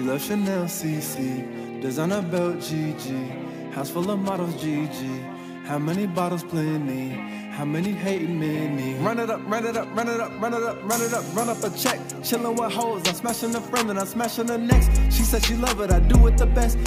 She loves Chanel CC, designer belt GG, house full of models GG. How many bottles plenty? How many hating many? Run it up, run it up, run it up, run it up, run it up, run up a check. Chillin' with hoes, I'm smashing a friend and I'm smashing the next. She said she love it, I do it the best.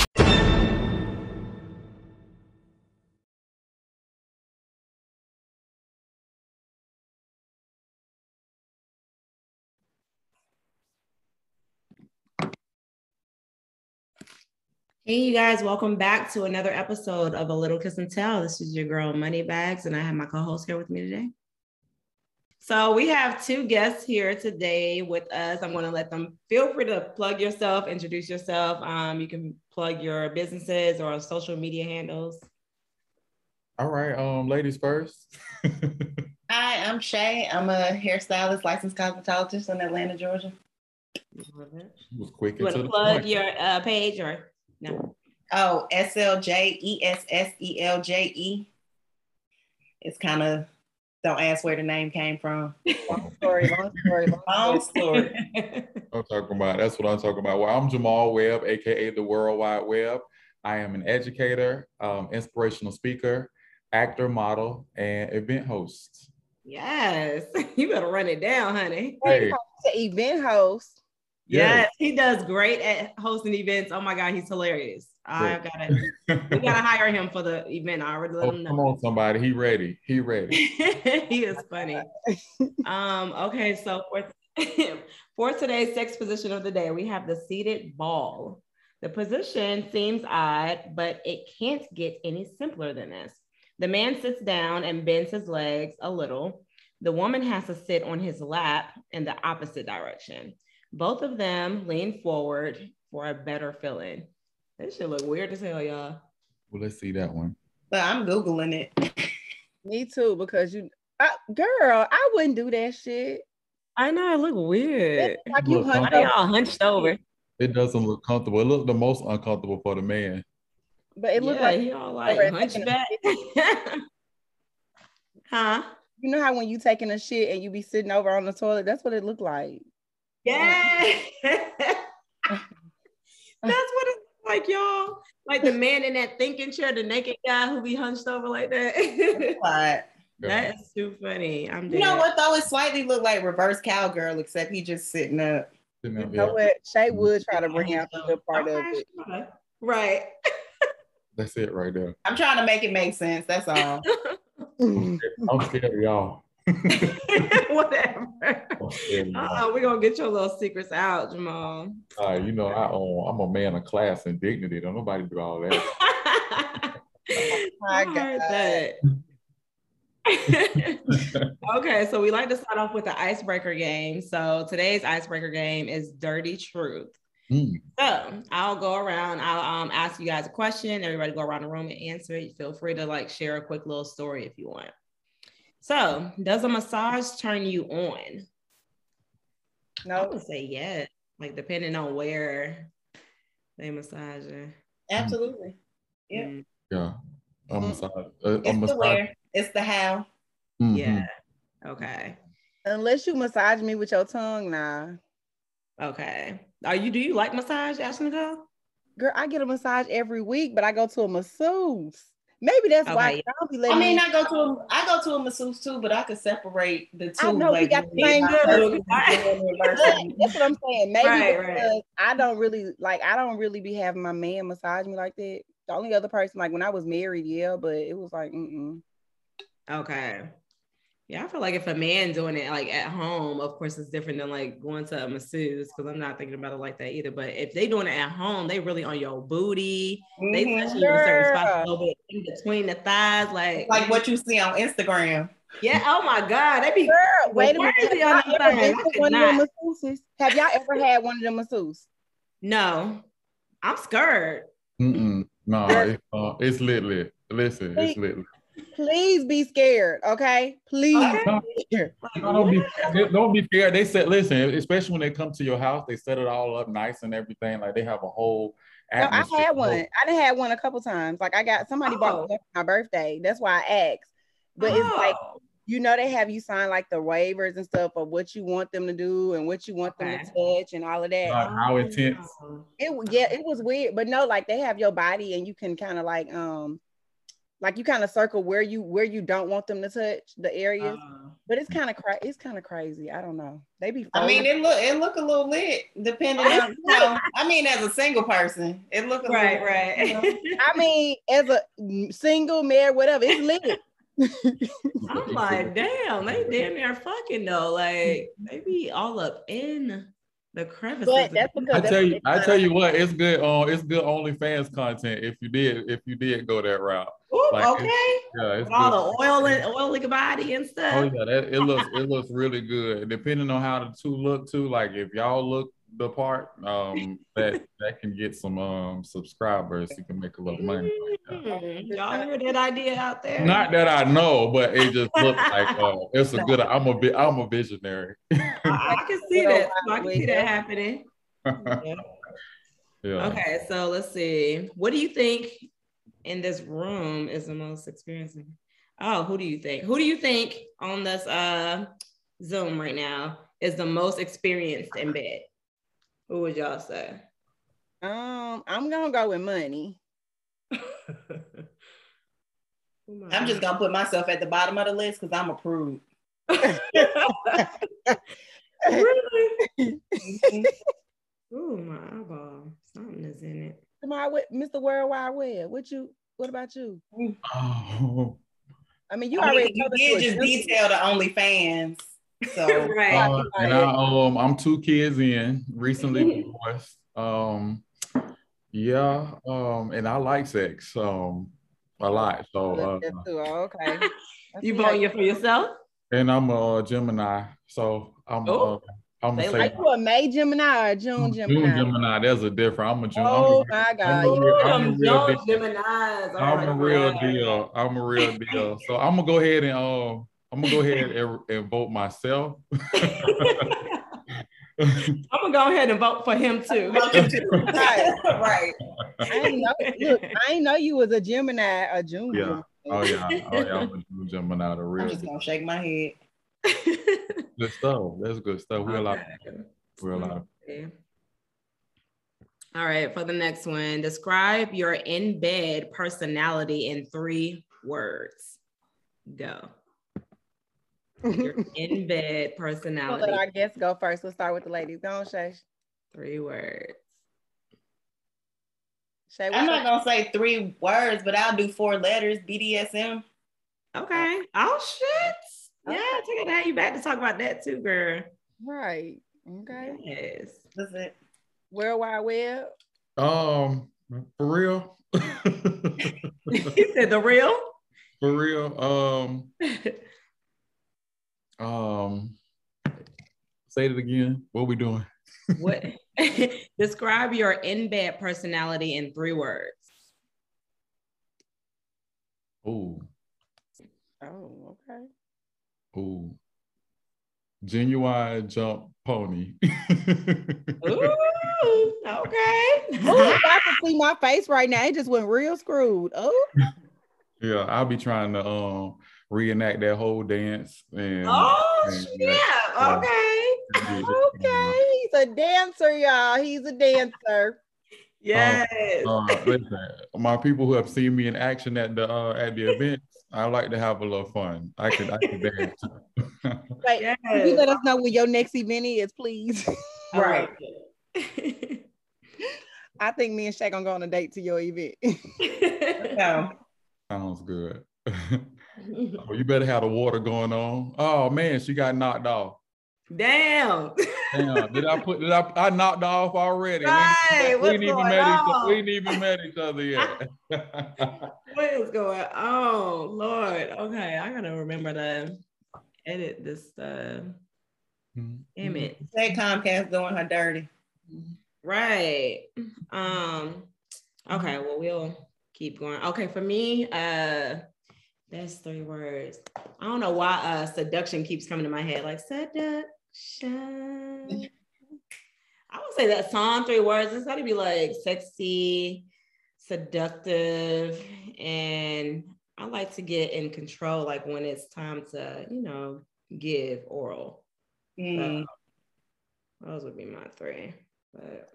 Hey, you guys, welcome back to another episode of A Little Kiss and Tell. This is your girl, Moni Bagz, and I have my co host here with me today. So, we have two guests here today with us. I'm going to let them feel free to plug yourself, introduce yourself. Um, you can plug your businesses or social media handles. All right, um, ladies first. Hi, I'm Shaiy. I'm a hairstylist, licensed cosmetologist in Atlanta, Georgia. was quick You want to plug point. your uh, page or no? Oh, SLJ, E-S-S-E-L-J-E. It's kind of, don't ask where the name came from. Long story, long story, long Long story. story. I'm talking about. That's what I'm talking about. Well, I'm Jamal Webb, aka the World Wide Web. I am an educator, um, inspirational speaker, actor, model, and event host. yes, you better run it down, honey. Hey, The event host. Yes, he does great at hosting events. Oh my God, he's hilarious. I Great. gotta, we gotta hire him for the event. I already let oh, him know. come on, somebody. He ready. He ready. he is funny. Um, okay, so for for today's sex position of the day, we have the seated ball. The position seems odd, but it can't get any simpler than this. The man sits down and bends his legs a little. The woman has to sit on his lap in the opposite direction. Both of them lean forward for a better feeling. This should look weird as hell, y'all. Well, let's see that one. But I'm Googling it. Me too, because you, I, girl, I wouldn't do that shit. I know it look weird. It's like you Look, hunched they over, all hunched over? It doesn't look comfortable. It looked the most uncomfortable for the man. but it looked yeah, like he all like over hunchback. huh? you know how when you taking a shit and you be sitting over on the toilet. That's what it looked like. Yeah. That's what it's like, y'all. Like the man in that thinking chair, the naked guy who be hunched over like that. But that is too funny. I'm dead. you know what though? It slightly looked like reverse cowgirl, except he just sitting up. Sitting You know yeah. what? Shaiy would try to bring out the good part of it. sure. Right. That's it right there. I'm trying to make it make sense. That's all. I'm scared of y'all. Whatever. I'm scared of y'all. Uh-uh, we're gonna get your little secrets out, Jamal. Uh, you know, I own, I'm a man of class and dignity. Don't nobody do all that. I My heard that. okay, so we like to start off with the icebreaker game. So today's icebreaker game is Dirty Truth. Mm. So I'll go around. I'll um, ask you guys a question. Everybody go around the room and answer it. Feel free to like share a quick little story if you want. So, does a massage turn you on? no I would say yes. Like depending on where they massage you. Absolutely. Yeah. Mm, Yeah. A Mm. massage. A, a It's the where, it's the how. Mhm. Yeah. Okay. unless you massage me with your tongue, nah. Okay. Are you? Do you like massage, Ashley Nicole? Girl, I get a massage every week, but I go to a masseuse. Maybe that's why I don't be I mean, me- I go to a, I go to a masseuse too, but I could separate the two. I know we got the same reverse- good. But that's what I'm saying. Maybe Right, right. because I don't really like I don't really be having my man massage me like that. The only other person, like when I was married, yeah, but it was like, mm-mm. Okay. Yeah, I feel like if a man doing it like at home, of course it's different than like going to a masseuse because I'm not thinking about it like that either. But if they doing it at home, they really on your booty. They Mhm. touching you in certain spots a little bit in between the thighs, like like what you see on Instagram. yeah. Oh my God, they be Girl, wait a minute. Have y'all on ever the been phone? I to one of them masseuses? Have y'all ever had one of them masseuses? no. I'm scared. Mm-mm. No, Girl. it's, uh, it's lit lit. Listen, it's lit lit. Please be scared, okay? Please Okay. No, don't be they- don't be scared. They said, listen, especially when they come to your house, they set it all up nice and everything. Like they have a whole No, I had one. I done had one a couple times. Like I got somebody bought Oh. me one for my birthday. That's why I asked. But it's like Oh. you know they have you sign like the waivers and stuff of what you want them to do and what you want them to touch and all of that. Uh, how intense? It yeah, it was weird, but no, like they have your body and you can kind of like um like you kind of circle where you where you don't want them to touch the areas. Uh, but it's kind of cra- it's kind of crazy. I don't know. They be I mean, it look it look a little lit, depending on. You know, I mean, as a single person, it look a right, little, right. you know. I mean, as a single married, whatever, it's lit. I'm like, damn, they damn near fucking though. Like they be all up in the crevices. but that's because I that's tell you, I find tell you what, it's good. Uh, it's good OnlyFans content if you did if you did go that route. Ooh, like, okay. Yeah, it's With all the oil and oily body and stuff. Oh yeah, that, it looks it looks really good. Depending on how the two look too, like if y'all look the part, um, that that can get some um subscribers. You can make a little money. Mm, Y'all heard that idea out there? Not that I know, but it just looks like uh, it's a good. I'm a bit. I'm a visionary. I, I can see that. I can see that happening. yeah. Okay, so let's see. What do you think in this room is the most experiencing? Oh, who do you think? Who do you think on this uh Zoom right now is the most experienced in bed? Who would y'all say? Um, I'm gonna go with Moni. I'm just gonna put myself at the bottom of the list because I'm approved. really? Ooh, my eyeball. Something is in it. Tomorrow with Mr. Worldwide Web. What you? What about you? Oh. I mean, you I mean, already you told us did just detail the OnlyFans, so right. Uh, and I um I'm two kids in, recently divorced. Um yeah, um and I like sex um a lot. So uh, Oh, okay. You nice. voting for yourself? and I'm a Gemini, so I'm Oh. uh, I'm They gonna you a May Gemini or June June Gemini? Gemini. There's a different. I'm a June. Oh I'm a, my God! I'm a Ooh, real- I'm a real deal. Oh I'm a real deal. I'm a real deal. So I'm gonna go ahead and um I'm gonna go ahead and, and vote myself. I'm gonna go ahead and vote for him too. Right. right. I ain't know. Look, I know you was a Gemini or June. Yeah. Oh yeah, oh yeah, I'm a June Gemini, the real. I'm just gonna shake my head. good stuff. That's good stuff. We're a lot. We're a lot. All right, for the next one, describe your in bed personality in three words. Go. Your in bed I'll let personality. our guests go first. Let's start with the ladies. Go on, Shaiy. Three words. Shaiy, I'm not gonna say three words, but I'll do four letters. BDSM. Okay. Oh shit. Yeah, take it out. You back to talk about that too, girl. right. Okay. Yes. That's it. World Wide Web. Um, for real. he said the real. for real. Um, um, say it again. What we doing? what describe your in bed personality in three words. Oh, Oh, okay. oh. Genuine jump pony. Ooh, okay. Oh, I can see my face right now. It just went real screwed. Oh, yeah, I'll be trying to um reenact that whole dance and Oh and, yeah. Okay. okay. He's a dancer, y'all. He's a dancer. Yes. Uh, listen, my people who have seen me in action at the uh, at the events, I like to have a little fun. I could I could dance. Wait, yes. can you let us know where your next event is, please? Right. I think me and Shaiy gonna go on a date to your event. No. Sounds good. oh, you better have the water going on. Oh man, she got knocked off. Damn. Damn, did I put did I I knocked off already? We ain't- Right, We, what's ain't even going met each on? we ain't even met each other yet. What is going on? Oh Lord. Okay, I gotta remember to edit this uh image. Say Comcast doing her dirty. Right. Um, okay, well, we'll keep going. Okay, for me, uh that's three words. I don't know why uh seduction keeps coming to my head, like seduction. I would say that song, three words, it's gotta be like sexy, seductive, and I like to get in control, like when it's time to, you know, give oral. Mm. So, those would be my three. But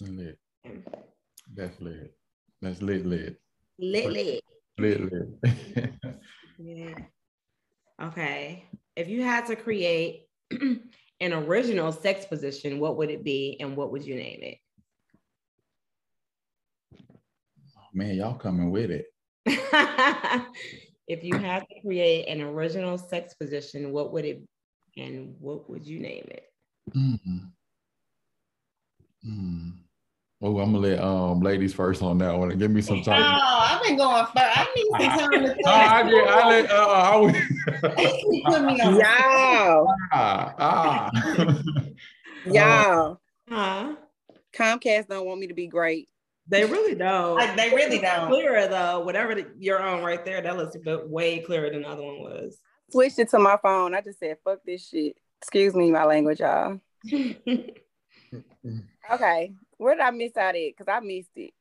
Lit. yeah. That's lit. That's lit, lit. lit, lit. Lit. Yeah. Okay. If you had to create an original sex position, what would it be and what would you name it? Man, y'all coming with it. if you had to create an original sex position, what would it and what would you name it? Mm. Mm. Oh, I'm gonna let um ladies first on that one. And give me some Oh, time. I've been going first. I need some time to think. Oh, I did. I let. Uh, I would. Put me on. Y'all, ah, ah. y'all. Huh? Comcast don't want me to be great. They really don't. Like, they really don't. Clearer though, whatever the, you're on right there, that looks a bit way clearer than the other one was. Switched it to my phone. I just said, "Fuck this shit." Excuse me, my language, y'all. Okay, where did I miss out at? Because I missed it.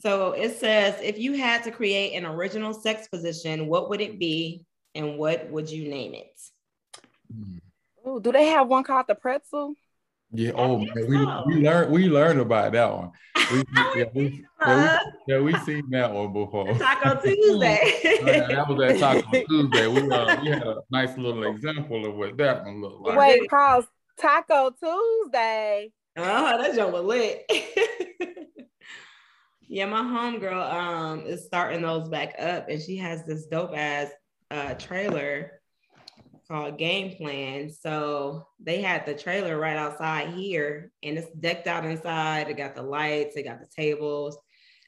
so it says, if you had to create an original sex position, what would it be and what would you name it? Mm. Ooh, do they have one called the pretzel? Yeah. Oh, man, we so. we learned we learned about that one. We, yeah, we, yeah, we, yeah, we seen that one before. Taco Tuesday. Yeah, that was at Taco Tuesday. We uh, we had a nice little example of what that one looked like. Wait, it calls Taco Tuesday. Oh, that joke was lit. yeah, my homegirl um is starting those back up, and she has this dope ass uh trailer called Game Plan. So they had the trailer right outside here, and it's decked out inside. It got the lights, it got the tables.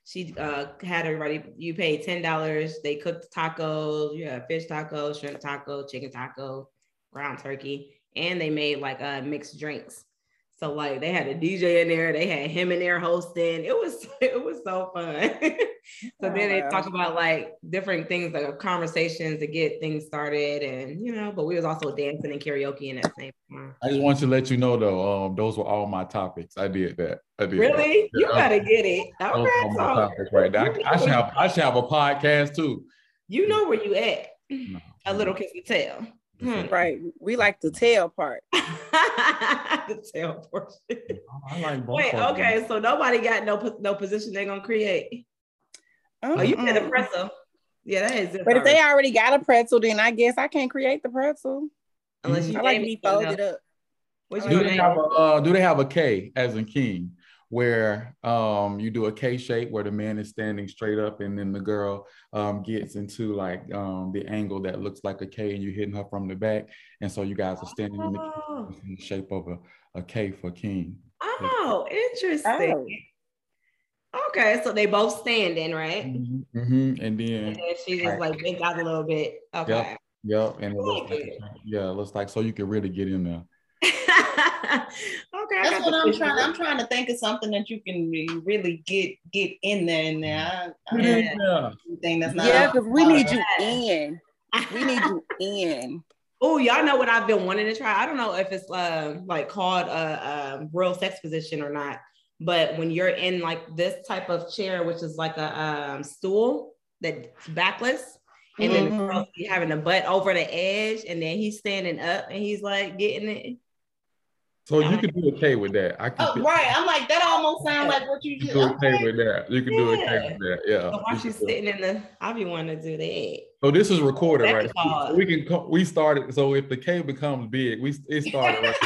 She uh had everybody. You pay ten dollars. They cooked tacos. You have fish taco, shrimp taco, chicken taco, ground turkey, and they made like uh mixed drinks. So like they had a DJ in there, they had him in there hosting. It was it was so fun. so then they Oh, talk about like different things like conversations to get things started, and you know, but we was also dancing and karaoke in that same time. I just want to let you know though, um, those were all my topics. I did that. I did that. Really? You Yeah. gotta get it. Those Okay, were all my so topics right there. I, I should have I should have a podcast too. you know where you at. No. A little kiss and tell. Hmm. Right. We like the tail part. the tail portion. I like both Wait, of them. okay, so nobody got no no position they're gonna create. Oh, you said a pretzel. Yeah, that is. it But if they already got a pretzel, then I guess I can't create the pretzel. unless you I like name to be it folded else. up. What you Do gonna they have a uh, do they have a K as in king where um you do a K shape where the man is standing straight up and then the girl um gets into like um the angle that looks like a K and you're hitting her from the back and so you guys are standing in the, Oh, in the shape of a, a K for king. oh, interesting. Okay, so they both standing, right? Mhm, And And then then she just like bent out a little bit. Okay. yep, and it looks like like yeah, it looks like so you can really get in there. okay. That's what I'm picture. trying. I'm trying to think of something that you can really get get in there. And there, I, I Yeah. don't anything that's not. Yeah, because we need you in. We need you in. Oh, y'all know what I've been wanting to try. I don't know if it's uh, like called a, um real sex position or not, but when you're in like this type of chair, which is like a um, stool that's backless, and then the Mhm. having a butt over the edge, and then he's standing up and he's like getting it. So you can do a K with that. I can Oh, right. I'm like that. Almost sounds like what you you just. do a K with that. You can do a K Yeah. with that. Yeah. So while you she's can do it. sitting in the, I'll be wanting to do that. So this is recorded, That's right? hard. So we can we started. So if the K becomes big, we it started right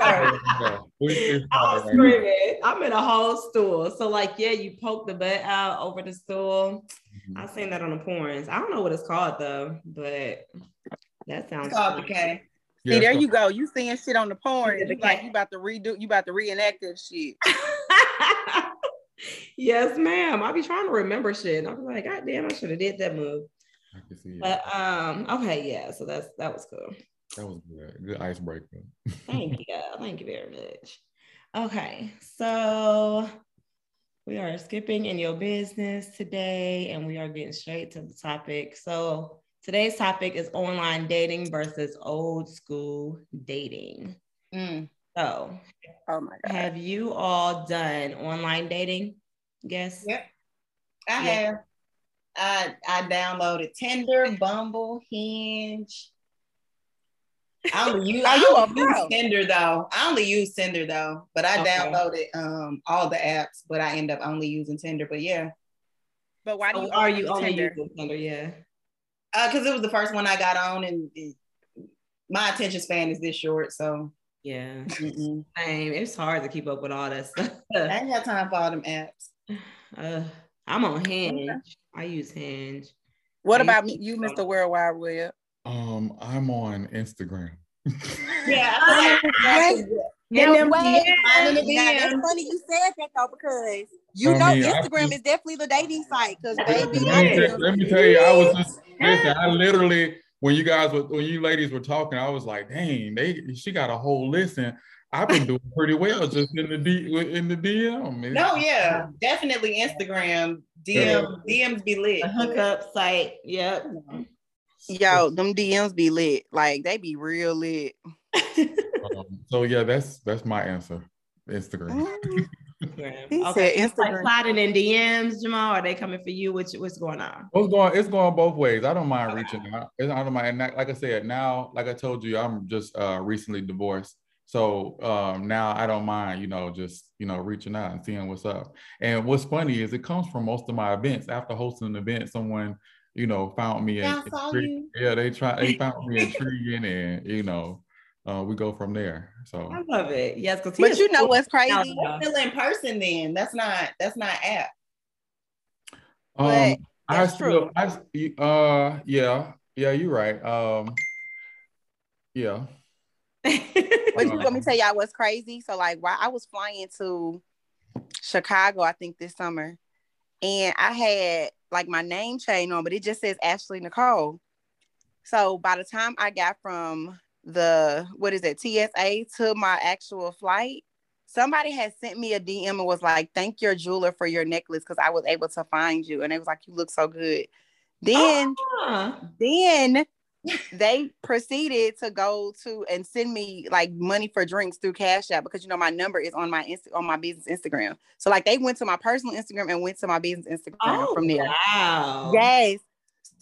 here. We- it I'm right screaming. I'm in a whole stool. So like, yeah, you poke the butt out over the stool. Mm-hmm. I've seen that on the porns. I don't know what it's called though, but that sounds It's called the K. Yeah, See, there so- you go. You seeing shit on the porn. Yeah, the You like you about to redo, you about to reenact that shit. yes, ma'am. I'll be trying to remember shit. And I was like, God damn, I should have did that move. I can see it. But um, okay, yeah. So that's that was cool. That was good. Good icebreaker. Thank you. Thank you very much. Okay, so we are skipping in your business today, and we are getting straight to the topic. So today's topic is online dating versus old school dating. Mm. So, Oh my god. have you all done online dating? Yes. Yep. I Yeah. have. I I downloaded Tinder, Bumble, Hinge. I only use, Are I you a only use? Tinder though. I only use Tinder though, but I Okay. downloaded um all the apps, but I end up only using Tinder. But yeah, But why do So you are you use only Tinder? using Tinder? Yeah. Because it was the first one I got on, and it- my attention span is this short, so Yeah. mm-mm. Same. It's hard to keep up with all that stuff. I ain't got time for all them apps. Uh, I'm on Hinge. I use Hinge. What I about me, you, Mr. World Wide Web? Um, I'm on Instagram. Yeah, I like Yeah, no them way. Mine in the Now, that's funny you said that though, because you I know mean, Instagram see- is definitely the dating site. Because Let baby, me, tell, let me tell you, I was just listen. I literally, when you guys were, when you ladies were talking, I was like, "Dang, they she got a whole list." And I've been doing pretty well just in the D in the DM. No, yeah, definitely Instagram. DM DMs be lit. The hookup site. Yep. Yo, them DMs be lit. Like they be real lit. Um, so yeah, that's that's my answer. Instagram. Instagram. He Okay. said It's Like Instagram. sliding in DMs, Jamal. Are they coming for you? What's what's going on? What's going? It's going both ways. I don't mind reaching out. It's, I don't mind. And that- like I said, now, like I told you, I'm just uh, recently divorced. So um, now I don't mind, you know, just you know, reaching out and seeing what's up. And what's funny is it comes from most of my events. After hosting an event, someone, you know, found me. Yeah, I in- you. Yeah, they try. They found me intriguing, and you know, uh, we go from there. So I love it. Yes, because But you know what's crazy? Still in person then. That's not that's not app. um, But I still, true. I s- uh, yeah, yeah, you're right. Um, yeah. But you want me to tell y'all what's crazy? So like while I was flying to Chicago, I think this summer, and I had like my name chain on, but it just says Ashley Nicole. So by the time I got from the what is it, TSA to my actual flight, somebody had sent me a DM and was like, Thank your jeweler for your necklace because I was able to find you. And it was like, You look so good. Then Huh. then they proceeded to go to and send me like money for drinks through Cash App because you know my number is on my Insta- on my business Instagram. So like they went to my personal Instagram and went to my business Instagram Oh, from there. wow. Yes.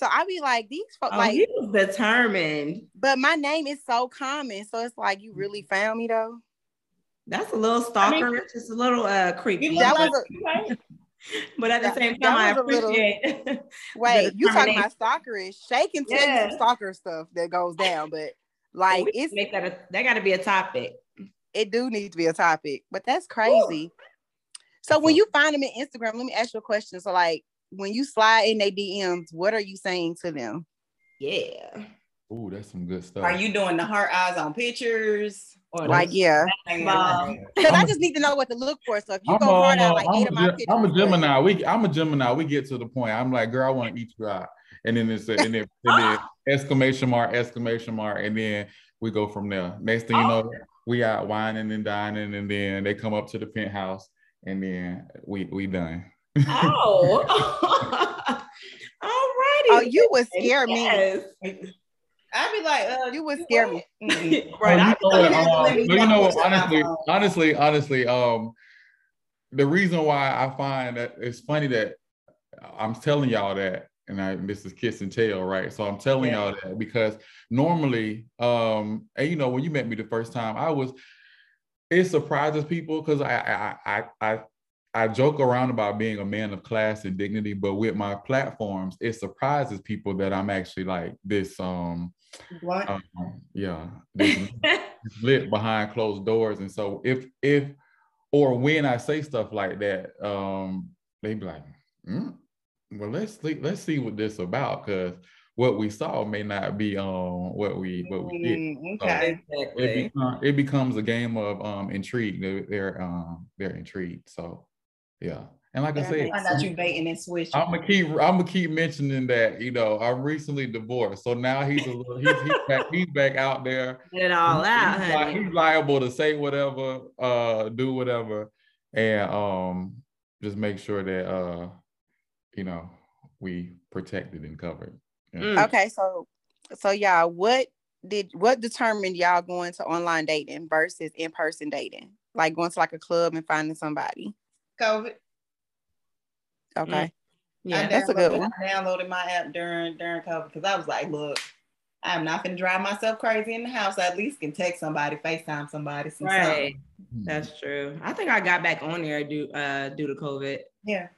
So I be like these folks Oh, like, he was determined. but my name is so common, so it's like you really found me though. That's a little stalker, just a little uh creepy. That was like- but at the that- same time, I was a little- appreciate. Wait, you talking about stalkerish? Shaiy can tell Yeah. some stalker stuff that goes down, but like We it's make that a, that got to be a topic. it do need to be a topic, but that's crazy. So when you find them in Instagram, let me ask you a question. So like when you slide in their DMs, what are you saying to them? Yeah. Ooh, that's some good stuff. Are you doing the heart eyes on pictures? Or Like, yeah, because I just need to know what to look for. So if you I'm go a, hard out uh, like I'm, eight a, of my pictures, I'm a Gemini. We I'm a Gemini. We get to the point. I'm like, girl, I want to eat you out, and then it's a, and then, and then exclamation mark, exclamation mark, and then we go from there. Next thing you know, we out whining and dining, and then they come up to the penthouse, and then we we done. Oh. All righty. Oh, you would scare me. I'd be like, uh, You would scare me. Right. Oh, you know what, I'm um, letting you you know watch what, it on honestly, honestly, honestly, um, the reason why I find that it's funny that I'm telling y'all that, and I this is kiss and tell, right? So I'm telling Yeah. y'all that because normally, um, and you know, when you met me the first time, I was it surprises people because I I I I I joke around about being a man of class and dignity, but with my platforms, it surprises people that I'm actually like this um What? um, yeah, this it's lit behind closed doors. And so if if or when I say stuff like that, um, they be like, "Mm, well, let's see, let's see what this about, because what we saw may not be um what we what we get. Mm, okay. It, Exactly. become, it becomes a game of um intrigue. They're, they're um they're intrigued. So yeah. And like I That said, makes Find out you baiting and switching. I'm gonna keep. I'm gonna keep mentioning that. You know, I'm recently divorced, so now he's a little. He's, he's back. He's back out there. Get it all out, he's, li- honey. he's liable to say whatever, uh, do whatever, and um, just make sure that uh, you know, we protected and covered. Yeah. Mm. Okay, so so y'all, what did what determined y'all going to online dating versus in person dating? Like going to like a club and finding somebody. COVID. Okay. Yeah. That's a good one. I downloaded my app during during COVID because I was like, look, I'm not gonna drive myself crazy in the house. I at least can text somebody, FaceTime somebody, some Right. something. That's true. I think I got back on there due uh due to COVID. Yeah.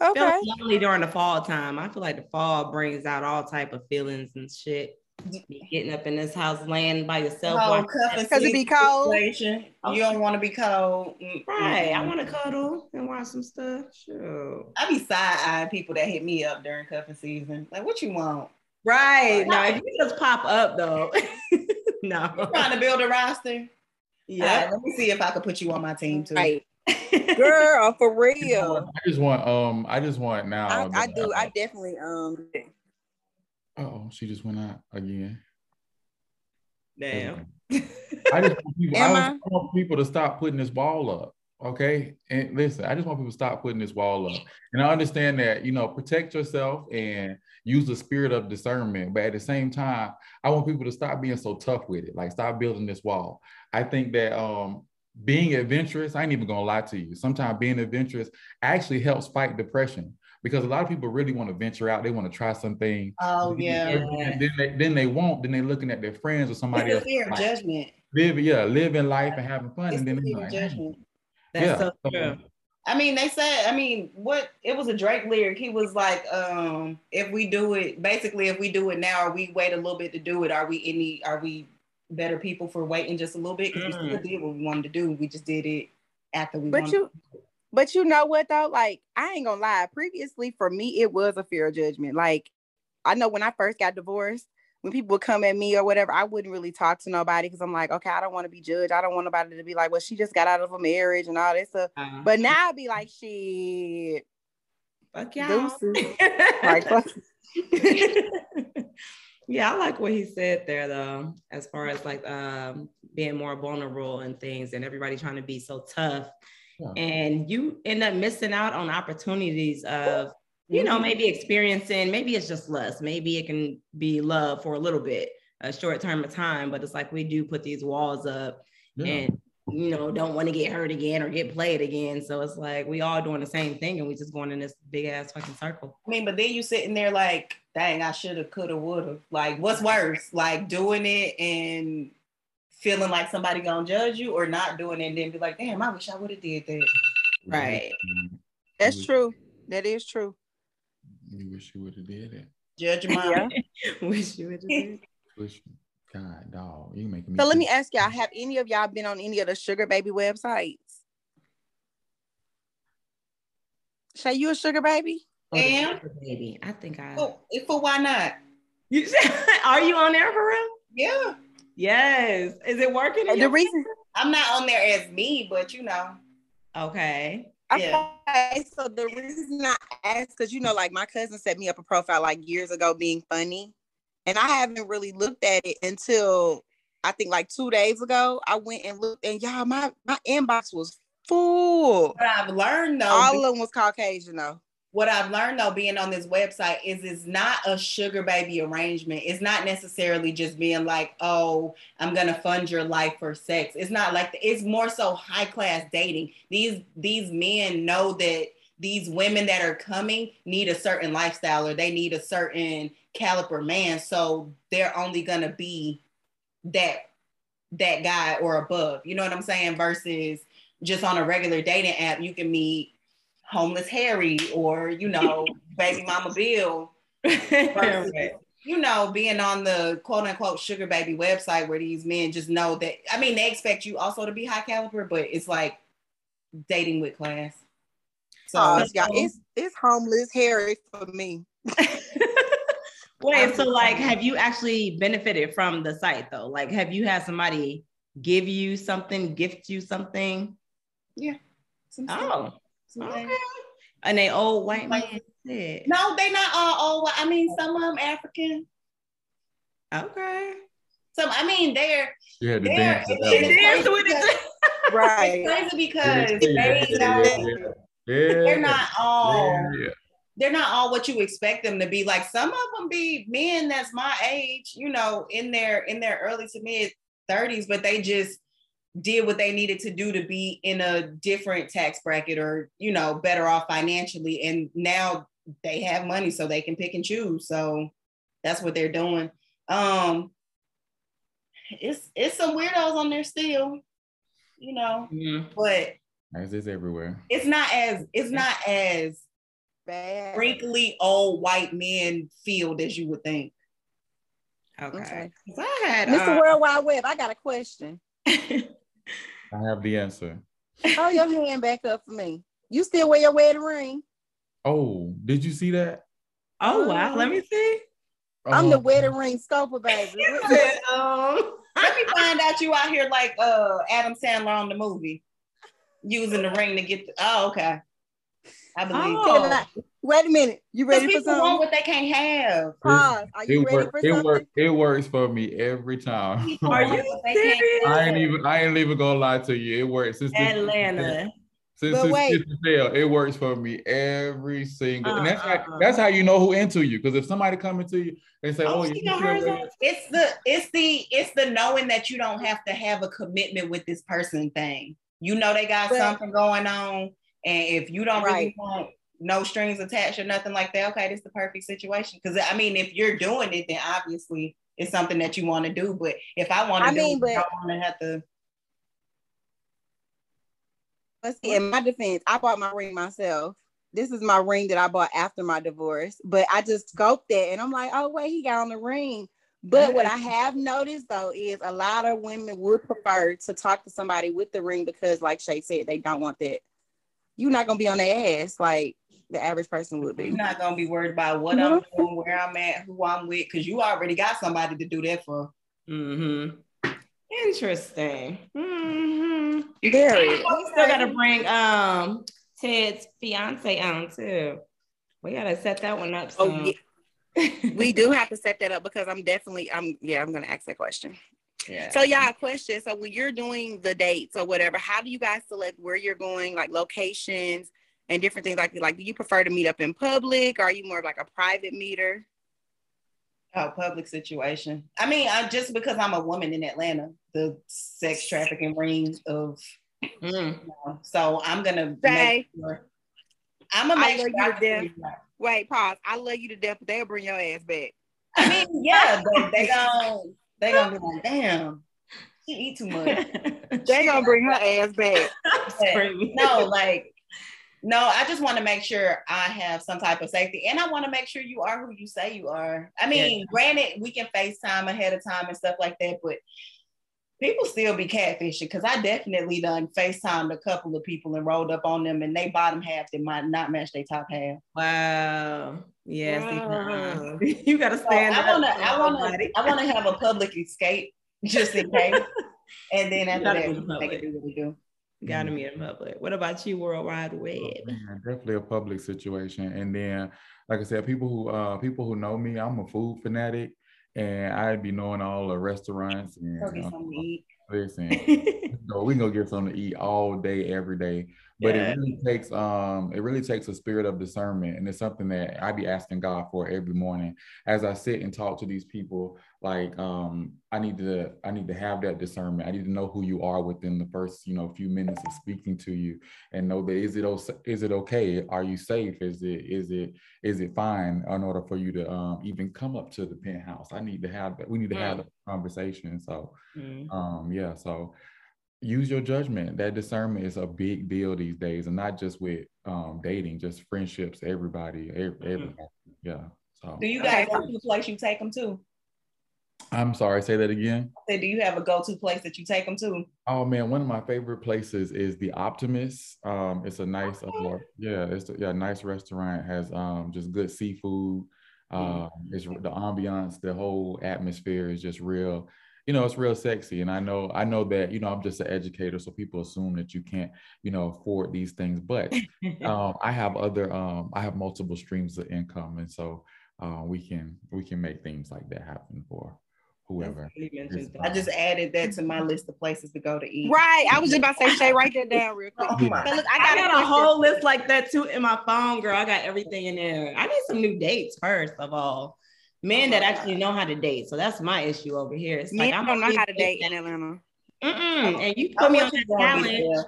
I feel Okay. lonely during the fall time. I feel like the fall brings out all type of feelings and shit. Be getting up in this house, laying by yourself. Whole watching cuff and 'Cause it be cold. situation. You don't want to be cold. Mm, Right. I want to cuddle and watch some stuff. Sure. I be side eyeing people that hit me up during cuffing season. Like, what you want? Right. Now, if you just pop up though, no. You trying to build a roster? Yeah. Yeah. let me see if I could put you on my team too. Right. Girl, for real. I just want um I just want now. I, I do. I definitely um oh she just went out again. Damn. I just want people, I, I want people to stop putting this wall up. Okay. And listen, I just want people to stop putting this wall up. And I understand that, you know, protect yourself and use the spirit of discernment. But at the same time, I want people to stop being so tough with it. Like stop building this wall. I think that um being adventurous, I ain't even gonna lie to you. Sometimes being adventurous actually helps fight depression because a lot of people really want to venture out. They want to try something. Oh yeah. And then they then they won't. Then they're looking at their friends or somebody It's else. fear of like, judgment. live, yeah, living life and having fun. It's and then fear of like, judgment. That's Yeah. so true. I mean, they said, I mean, what it was a Drake lyric. He was like, um, if we do it, basically, if we do it now, or we wait a little bit to do it, are we any, are we better people for waiting just a little bit? Because we still Mm. did what we wanted to do. We just did it after we But wanted you, but you know what though? Like I ain't gonna lie. Previously, for me, it was a fear of judgment. Like I know when I first got divorced, when people would come at me or whatever, I wouldn't really talk to nobody because I'm like, okay, I don't want to be judged. I don't want nobody to be like, well, she just got out of a marriage and all this stuff. Uh, But now I'd be like, shit, fuck y'all. Like, fuck. yeah, I like what he said there though, as far as like um being more vulnerable and things and everybody trying to be so tough. Yeah. And you end up missing out on opportunities of, you know, mm-hmm. maybe experiencing, maybe it's just lust, maybe it can be love for a little bit, a short term of time, but it's like we do put these walls up yeah. and you know don't want to get hurt again or get played again so it's like we all doing the same thing and we just going in this big ass fucking circle I mean, but then you sitting there like, dang, I should have, could have, would have. Like, what's worse? Like doing it and feeling like somebody gonna judge you or not doing it and then be like, damn, I wish I would have did that. right mm-hmm. That's true. That is true. You wish you would have did it. Judge your mind. Yeah. wish you would have did. Wish, God, dog, you making me. So let me ask y'all: Have any of y'all been on any of the sugar baby websites? Shaiy, you a sugar baby? And baby i think i oh, for, for why not? you, are you on there for real Yeah. Yes is it working The reason I'm not on there as me, but you know. okay Yeah. Okay, so the reason I asked, because you know, like my cousin set me up a profile like years ago being funny. And I haven't really looked at it until I think like two days ago. I went and looked, and y'all, my, my inbox was full. What I've learned though, All of them was Caucasian though. What I've learned though, being on this website, is it's not a sugar baby arrangement. It's not necessarily just being like, oh, I'm gonna fund your life for sex. It's not like it's more so high class dating. These these men know that these women that are coming need a certain lifestyle or they need a certain caliber man. So they're only gonna be that that guy or above. You know what I'm saying? Versus just on a regular dating app, you can meet homeless Harry or you know baby mama Bill. versus, you know, being on the quote unquote sugar baby website where these men just know that. I mean, they expect you also to be high caliber, but it's like dating with class. So Oh, y'all, it's it's homeless Harry for me. Wait, so like, have you actually benefited from the site though? Like, have you had somebody give you something, gift you something? some Oh, some okay. And they old white Like- man said, No, they not all old. I mean, some of them African. okay. Some, I mean, they're You had to they're, dance. to and- that and one. it's Dance crazy with it. because- it's Right. crazy because they yeah, know yeah, they're not all yeah. they're not all what you expect them to be. Like some of them be men that's my age, you know, in their in their early to mid 30s, but they just did what they needed to do to be in a different tax bracket or you know better off financially and now they have money so they can pick and choose so that's what they're doing um it's it's some weirdos on there still you know Mhm. but As is everywhere. it's not as it's not as Bad. wrinkly old white men field as you would think Okay. Okay. 'Cause I had Mr. uh, World Wide Web, I got a question. I have the answer. Hold your hand back up for me. You still wear your wedding ring? Oh, did you see that? oh wow, let me see. I'm the Oh, wedding ring scoper, baby. um, let me find out you out here like uh Adam Sandler on the movie using the ring to get the, oh okay I believe Oh. Can Wait a minute. You ready for people want something? what they can't have. Pause. Are you It, ready work, for it, something? work, it works for me every time. Are you what they can't serious? I ain't even I ain't even gonna lie to you. It works since Atlanta. Since But wait. Kiss it works for me every single. and that's Uh, how, uh, uh. that's how you know who into you. Because if somebody coming to you and say, "Oh, Oh, you she got feel hers that?" on. It's the it's the it's the knowing that you don't have to have a commitment with this person thing. You know they got But- something going on, and if you don't really want no strings attached or nothing like that, okay, this is the perfect situation. Because I mean, if you're doing it, then obviously it's something that you want to do. But if I want to I do mean, it, but- I want to have to. Let's see, in my defense, I bought my ring myself. This is my ring that I bought after my divorce, but I just scoped it and I'm like, oh wait, he got on the ring. But what I have noticed though is a lot of women would prefer to talk to somebody with the ring because, like Shaiy said, they don't want that. You're not gonna be on their ass like the average person would be. You're not gonna be worried about what I'm doing, where I'm at, who I'm with, because you already got somebody to do that for. Mm-hmm. Interesting. Mm-hmm. Very. We still gotta bring um Ted's fiance on too. We gotta set that one up. Oh, soon. We do have to set that up because I'm definitely I'm yeah, I'm gonna ask that question. Yeah. So y'all a question. So when you're doing the dates or whatever, how do you guys select where you're going, like locations and different things like like do you prefer to meet up in public? Or are you more of like a private meter? Oh, public situation. I mean, I, just because I'm a woman in Atlanta, the sex trafficking ring of, Mm. you know, so I'm gonna Say. make sure. I'm gonna I make love sure. you I to can death. figure it out. Wait, pause. I love you to death, but they'll bring your ass back. I mean, yeah, they, they gonna they gonna be like, damn, she eat too much. They gonna bring her ass back. No, like, no, I just want to make sure I have some type of safety, and I want to make sure you are who you say you are. I mean, granted, we can FaceTime ahead of time and stuff like that, but people still be catfishing because I definitely done FaceTimed a couple of people and rolled up on them, and they bottom half that might not match their top half. Wow. Yes. Wow. you gotta So stand I up. wanna, I wanna, somebody. I wanna have a public escape just in case, and then after Gotta that, be they public. can do what they do. Gotta meet in public. What about you, World Wide Web? Man, definitely a public situation. And then, like I said, people who uh people who know me, I'm a food fanatic, and I'd be knowing all the restaurants and Go get uh, something to eat. listen. So we can go get something to eat all day, every day. But Yeah. it really takes um it really takes a spirit of discernment. And it's something that I be asking God for every morning. As I sit and talk to these people, like um I need to I need to have that discernment. I need to know who you are within the first, you know, few minutes of speaking to you and know that is it o- is it okay? Are you safe? Is it is it is it fine in order for you to um even come up to the penthouse? I need to have that. We need to have Mm. that conversation. So Mm. um, yeah, so use your judgment. That discernment is a big deal these days, and not just with um dating, just friendships, everybody, ev- Mhm. Yeah. So Do you guys go to the place you take them to? I'm sorry, say that again. Say, do you have a go-to place that you take them to? Oh man, one of my favorite places is the Optimist. Um, it's a nice, uh, yeah, it's a, yeah, nice restaurant. Has um just good seafood. Um, it's the ambiance, the whole atmosphere is just real. You know, it's real sexy, and I know, I know that you know, I'm just an educator, so people assume that you can't, you know, afford these things. But um, I have other, um, I have multiple streams of income, and so uh, we can we can make things like that happen for whoever. I just added that to my list of places to go to eat. Right. I was just about to say, Shaiy, write that down real quick. Oh my- So look, I I got, got a whole list like that too in my phone, girl. I got everything in there. I need some new dates first of all. Men that actually know how to date. So that's my issue over here. It's Men like I'm don't know how to date dating- in Atlanta. Mm-mm. And you put me on that challenge.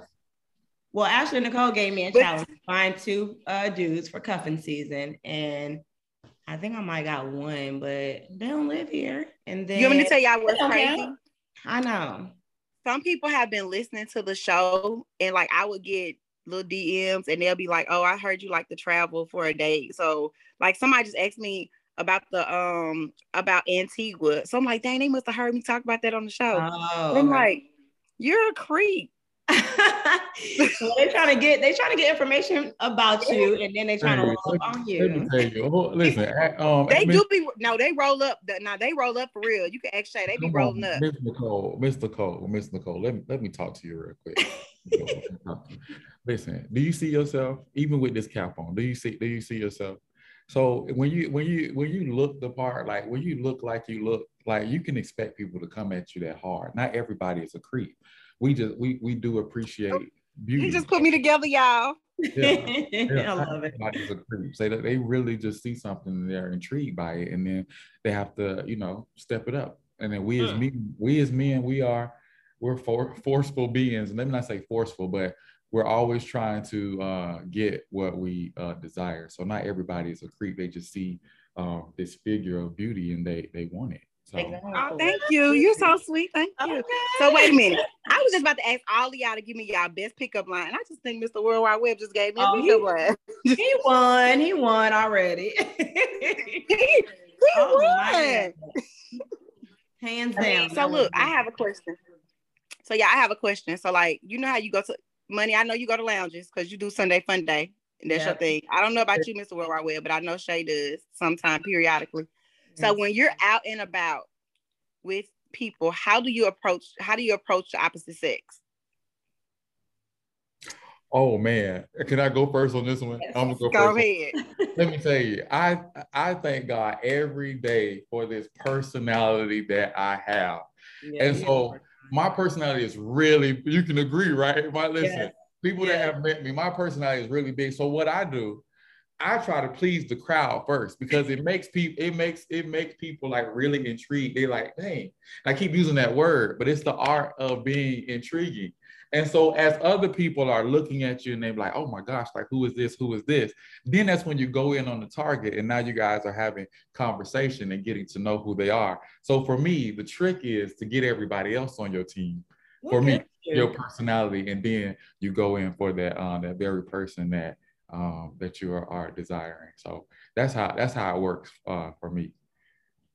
Well, Ashley Nicole gave me a challenge to find two uh, dudes for cuffing season, and I think I might got one, but they don't live here. And then you want me to tell y'all what's crazy? I know. Some people have been listening to the show, and like I would get little DMs, and they'll be like, "Oh, I heard you like to travel for a date." So, like, somebody just asked me about the um about Antigua, so I'm like, "Dang, they must have heard me talk about that on the show." Oh, I'm like, "You're a creep." So they trying to get they trying to get information about you, and then they trying to roll up on you. Let me tell you. Listen, um, they do be no, they roll up. Now they roll up for real. You can ask Shaiy, they be rolling on, up. Miss Nicole, Miss Nicole, Miss Nicole. Let me let me talk to you real quick. Listen, do you see yourself even with this cap on? Do you see do you see yourself? So when you when you when you look the part, like when you look like you look, like you can expect people to come at you that hard. Not everybody is a creep we just we we do appreciate beauty. You just put me together, y'all. Yeah, yeah. I love it. Say that they really just see something and they're intrigued by it, and then they have to, you know, step it up. And then we as mm. men, we as men, we are we're for, forceful beings. Let me not say forceful, but we're always trying to uh, get what we uh, desire. So not everybody is a creep. They just see uh, this figure of beauty and they they want it. So. Oh, thank you. You're so sweet. Thank you. Okay. So wait a minute. I was just about to ask all of y'all to give me y'all best pickup line. And I just think Mr. World Wide Web just gave me a oh, pickup he, line. he won. He won already. he, he oh, won. Hands down. So look, I have a question. So yeah, I have a question. So like, you know how you go to Moni? I know you go to lounges because you do Sunday Fun Day. And that's your thing. I don't know about you, Mr. World Wide Web, but I know Shaiy does sometime periodically. So when you're out and about with people, how do you approach how do you approach the opposite sex? Oh man, can I go first on this one? Yes. I'm gonna go, go ahead. Let me tell you, I I thank God every day for this personality that I have, yeah, and so my personality is really. You can agree, right? My listen, yes. people that have met me, my personality is really big. So what I do I try to please the crowd first because it makes people it makes it makes people like really intrigued. They're like, dang, I keep using that word, but it's the art of being intriguing. And so as other people are looking at you and they're like, oh my gosh, like who is this? Who is this? Then that's when you go in on the target and now you guys are having conversation and getting to know who they are. So for me, the trick is to get everybody else on your team. For me, your personality, and then you go in for that uh, that very person that um, that you are, are, desiring. So that's how that's how it works uh, for me.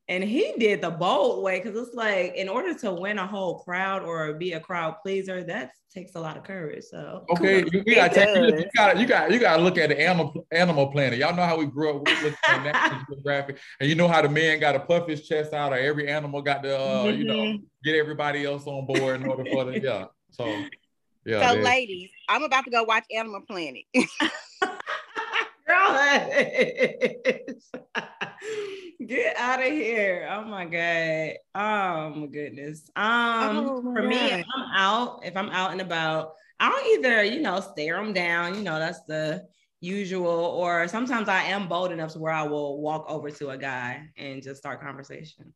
And he did the bold way because it's like in order to win a whole crowd or be a crowd pleaser, that takes a lot of courage. So okay, you, you got you got you got you got to look at the animal Animal Planet. Y'all know how we grew up with that graphic, and you know how the man got to puff his chest out, or every animal got to uh, mm-hmm. you know mm-hmm. get everybody else on board in order for the yeah. So yeah. So ladies, I'm about to go watch Animal Planet. Get out of here. Oh my God. Oh my goodness. Um oh my for God. me, if I'm out, if I'm out and about, I'll either, you know, stare them down, you know, that's the usual, or sometimes I am bold enough to where I will walk over to a guy and just start conversation.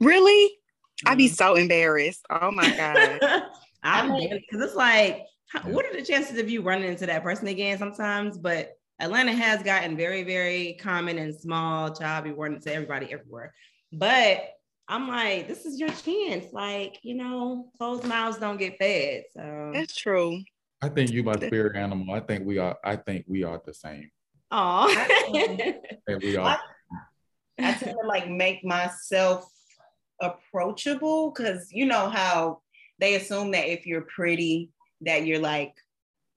Really? Mm-hmm. I'd be mm-hmm. so embarrassed. Oh my God. I'm because it's like, what are the chances of you running into that person again sometimes? But Atlanta has gotten very, very common and small. Child be running to everybody everywhere. But I'm like, this is your chance. Like, you know, closed mouths don't get fed. So that's true. I think you my spirit animal. I think we are. I think we are the same. Oh, we are. I, I tend to like make myself approachable because you know how they assume that if you're pretty, that you're like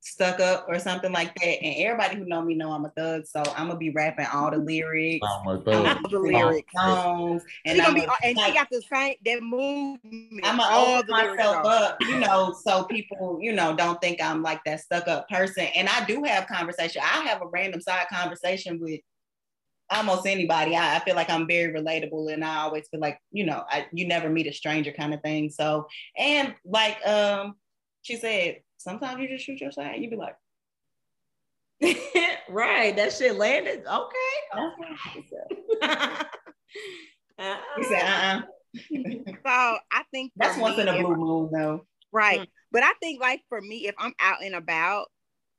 stuck up or something like that. And everybody who know me know I'm a thug, so I'm gonna be rapping all the lyrics, all the lyrics, songs, and she I'm be, and like, she got the same that move. I'm gonna open myself up, you know, so people, you know, don't think I'm like that stuck up person. And I do have conversation. I have a random side conversation with almost anybody. I, I, feel like I'm very relatable and I always feel like, you know, I, you never meet a stranger kind of thing. So, and like um, she said, sometimes you just shoot your shot. You be like, right, that shit landed. Okay. he said, uh-uh. So I think That's for once me, in a blue moon, though. Right. Mm. But I think like for me, if I'm out and about,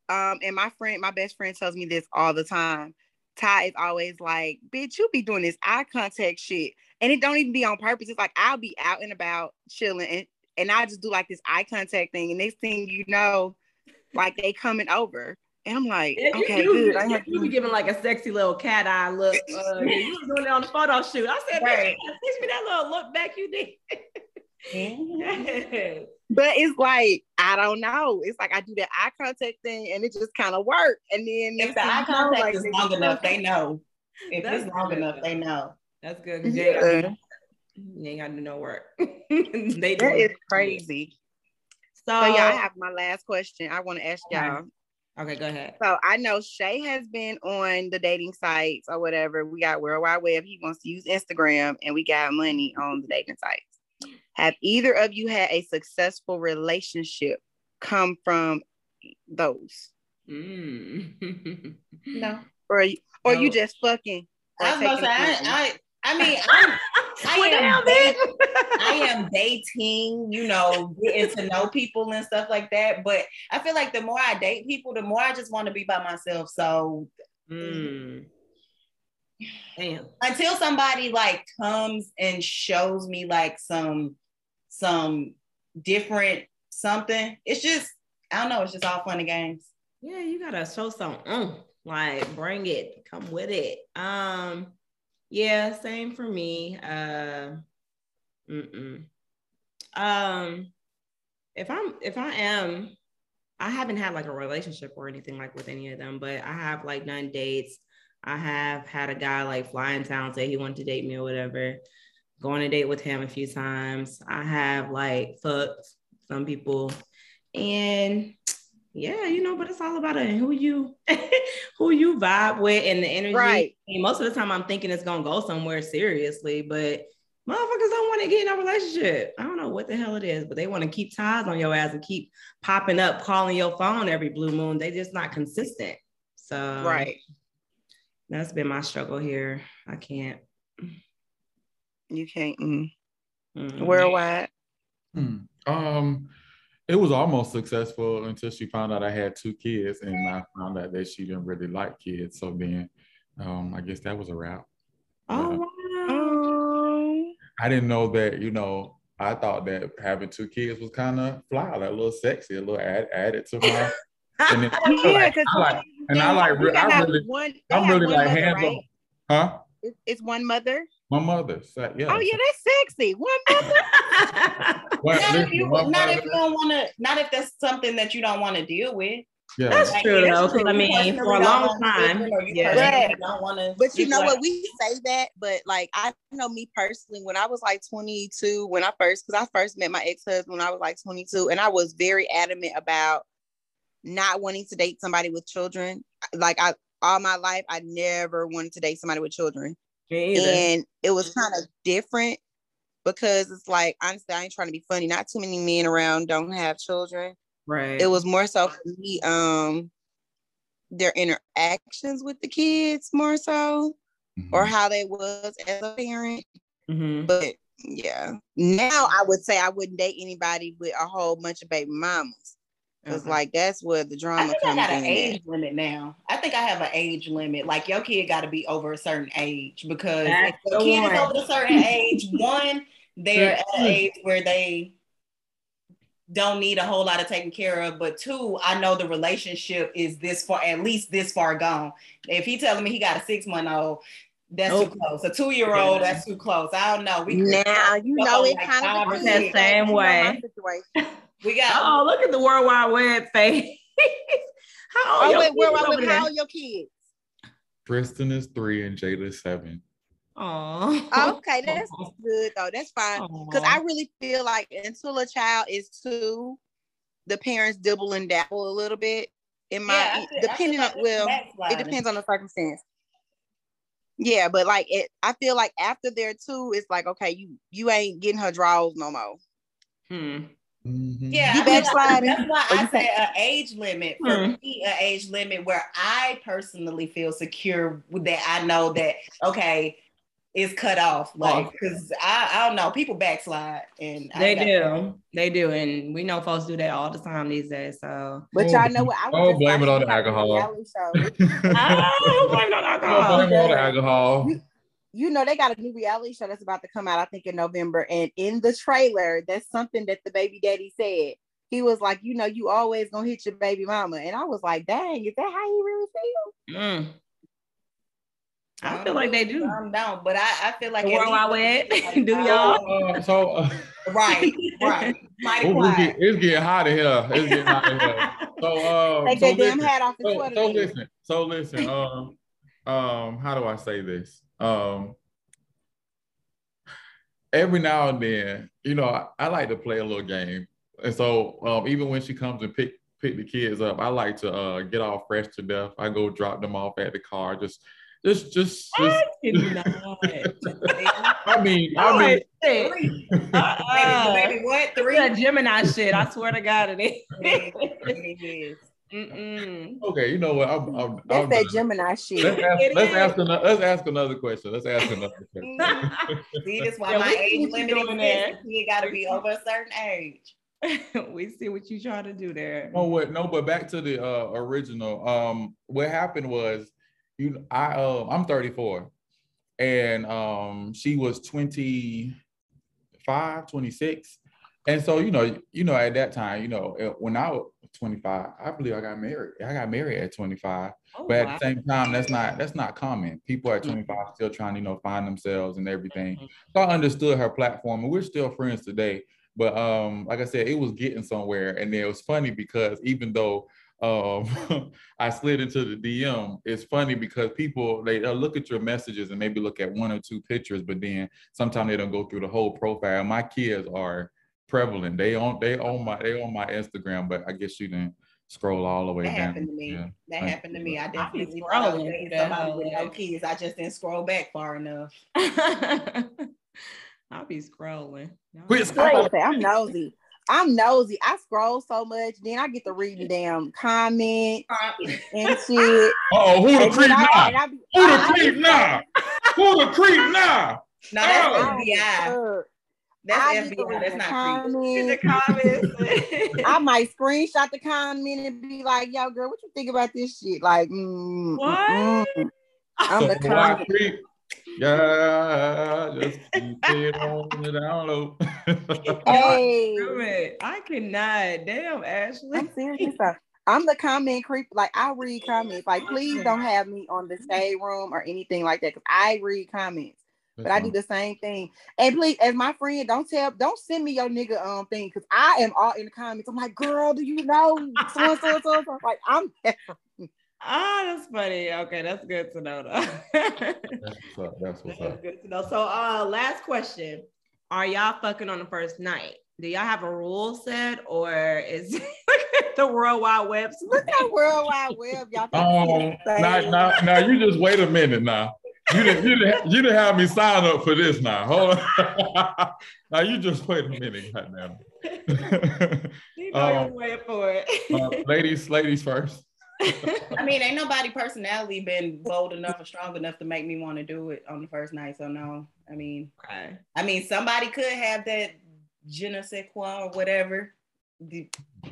um, and my friend, my best friend tells me this all the time. Ty is always like, bitch, you be doing this eye contact shit. And it don't even be on purpose. It's like I'll be out and about chilling and, and I just do like this eye contact thing. And next thing you know, like they coming over. And I'm like, Yeah, you, okay, you, good. I have you be giving like a sexy little cat eye look. Uh, you was doing it on the photo shoot. I said, Right. right. teach me that little look back you did. Yes. But it's like, I don't know. It's like I do that eye contact thing and it just kind of work. And then If the eye contact like, is long enough, they know. If That's it's long good. enough, they know. That's good. You ain't, gotta Yeah. do- you ain't gotta do no work. they do That it. is crazy. So, So yeah, I have my last question. I want to ask Okay. y'all. okay, go ahead. So I know Shaiy has been on the dating sites or whatever. We got World Wide Web. He wants to use Instagram, and we got Moni on the dating sites. Have either of you had a successful relationship come from those, Mm. No. or you- or you just fucking? I was about to say. I, I, I mean, I'm, I am damn, dating- I am dating, you know, getting to know people and stuff like that. But I feel like the more I date people, the more I just want to be by myself. So Mm. Damn. until somebody like comes and shows me like some some different something, it's just I don't know, it's just all fun and games. Yeah, you gotta show some mm, like bring it, come with it. Um, yeah, same for me. Uh mm-mm. um if I'm if I am, I haven't had like a relationship or anything like with any of them, but I have like done dates. I have had a guy like fly in town say he wanted to date me or whatever. Go on a date with him a few times. I have like fucked some people, and yeah, you know, but it's all about uh, who you who you vibe with and the energy. Right. Most of the time, I'm thinking it's gonna go somewhere seriously, but motherfuckers don't want to get in a relationship. I don't know what the hell it is, but they want to keep ties on your ass and keep popping up, calling your phone every blue moon. They just not consistent. So right. that's been my struggle here. I can't. You can't. Mm. mm. Worldwide. Hmm. Um, it was almost successful until she found out I had two kids, and I found out that she didn't really like kids. So then, um, I guess that was a wrap. Oh Yeah. wow. I didn't know that. You know, I thought that having two kids was kind of fly, like a little sexy, a little add, added to my. and then, yeah, like, because I like, and I like, you I have really, one. I'm really like mother, hands right? huh? It's, it's one mother. My mother, so, yeah. Oh yeah, that's sexy. One mother. Well, not if you my not if you don't want to not if that's something that you don't want to deal with. yeah. That's Like, true yeah, though, because I mean, for a long time, children or you yeah. don't want to. But you know what? We say that, but like I know me personally, when I was like 22, when I first, because I first met my ex-husband when I was like 22, and I was very adamant about not wanting to date somebody with children. Like I all my life, I never wanted to date somebody with children. Me either. And it was kind of different because it's like honestly, I ain't trying to be funny. Not too many men around don't have children. right. It was more so for me, um, their interactions with the kids more so or Mhm. how they was as a parent. Mhm. But yeah, now I would say I wouldn't date anybody with a whole bunch of baby mamas because Okay. Uh-huh. like that's where the I drama think I comes got an in. at. age limit now. I think I have an age limit. Like your kid got to be over a certain age because That's if the the kid one. is over a certain age, one, they're at an mm-hmm. age where they don't need a whole lot of taking care of. But two, I know the relationship is this far, at least this far gone. If he telling me he got a six month old, that's Oh. too close. A two year old, Yeah. that's too close. I don't know. We Now you know it like kind of or that same way. We got Oh, look at the World Wide Web face. How old Oh your wait, where, kids where, where, how there? old your kids? Kristen is three and Jada is seven. Oh, okay, that's good though. That's fine. Because I really feel like until a child is two, the parents dibble and dabble a little bit. In my Yeah, feel- depending like on it's well, it depends on the circumstance. Yeah, but like it, I feel like after they're two, it's like okay, you you ain't getting her draws no more. Hmm. Mhm. Yeah, You I feel backsliding? That's why I say an age limit for Hmm. me, an age limit where I personally feel secure that. I know that okay, is cut off. Like, because I, I don't know, people backslide and They ain't do. time. They do. And we know folks do that all the time these days. So But y'all know what? I was Oh, just blame it on watching the like a alcohol. reality show. oh, blame it on Oh, alcohol. blame it on the alcohol. you know they got a new reality show that's about to come out i think in november and in the trailer that's something that the baby daddy said he was like you know you always gonna hit your baby mama and i was like dang is that how he really feel Mm. I feel like they do. I'm down, but I, I feel like The at World Wide do y'all? Uh, so uh, right, right. Ooh, it's, quiet. get- it's getting hot in here. It's getting hot in here. So, um, take so that damn listen. hat off and so, sweater so listen, so listen. Um, um, how do I say this? Um, every now and then, you know, I, I like to play a little game, and so um, even when she comes and pick pick the kids up, I like to uh get all fresh to death. I go drop them off at the car, just, just, just, just. I mean, I mean, Three. Uh-uh. Baby, baby, what? Three? That Gemini shit. I swear to God, it is. It is. Mm-mm. okay, you know what? I'm, I'm, that's I'm that done. gemini shit Let's ask, let's ask another. Let's ask another question. Let's ask another question. See, that's why Yeah, my age limit doing there. You got to be over a certain age. we see what you trying to do there. No, what? No, but back to the uh, original. Um, what happened was, you, I, uh, I'm 34, and um, she was 25, 26, and so you know, you know, at that time, you know, uh, when I was 25, I believe I got married. I got married at 25, Oh, but wow. at the same time, that's not that's not common. People at 25 still trying to you know find themselves and everything. So I understood her platform, and we're still friends today. But um, like I said, it was getting somewhere, and it was funny because even though um, I slid into the DM, it's funny because people they they'll look at your messages and maybe look at one or two pictures, but then sometimes they don't go through the whole profile. My kids are prevalent; they on they on my they on my Instagram, but I guess you didn't scroll all the way That down. happened to me. Yeah. That Thank happened to me. I I definitely thought I was scrolling dating somebody with no kids. I just didn't scroll back far enough. I'll be scrolling. Y'all Quit know. I was about to say, i'm nosy i'm nosy i scroll so much then i get to reading damn comments and shit Oh, who the and creep then I, and now? Who the I- I creep be- now? Who the creep now? No, that's Oh. FBI. That's I FBI. read That's the not creep. In the comments. comments. I might screenshot the comment and be like, "Yo, girl, what you think about this shit?" Like, mm, What? mm, mm. I'm So the the comment. creep. Yeah, just keep it on the down low. Hey, I cannot. Damn, Ashley. I'm serious. I'm the comment creep. Like, I read comments. Like, please don't have me on the shade room or anything like that because I read comments. But I do the same thing. And please, as my friend, don't tell, don't send me your nigga um thing because I am all in the comments. I'm like, girl, do you know so and so and so? so?" Like, I'm Ah, that's funny. Okay, that's good to know though. That's what's up. That's what's That's up. good to know. So, uh, last question: Are y'all fucking on the first night? Do y'all have a rule set, or is the World Wide Web? look at World Wide Web, y'all. Oh, now, now, now you just wait a minute now. You didn't, you didn't, you didn't have me sign up for this now. Hold on. now you just wait a minute, goddamn. You know Um, you're waiting for it. uh, ladies, ladies first. I mean, ain't nobody personality been bold enough or strong enough to make me want to do it on the first night. So no, I mean, okay. I mean, somebody could have that je ne sais quoi or whatever. They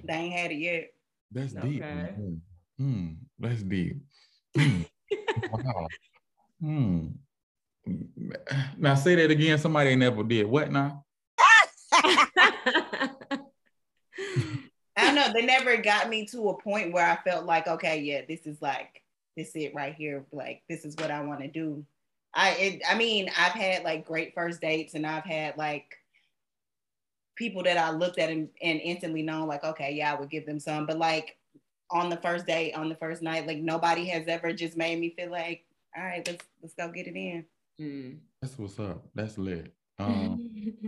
ain't had it yet. That's deep. Okay. Hmm. Hmm. That's deep. Hmm. wow. Hmm. Now say that again. Somebody never did what now? I don't know. They never got me to a point where I felt like, okay, yeah, this is like this it right here. Like this is what I want to do. I it, I mean, I've had like great first dates, and I've had like people that I looked at and, and instantly known, like, okay, yeah, I would give them some. But like on the first date, on the first night, like nobody has ever just made me feel like, all right, let's let's go get it in. Hmm. That's what's up. That's lit. Um,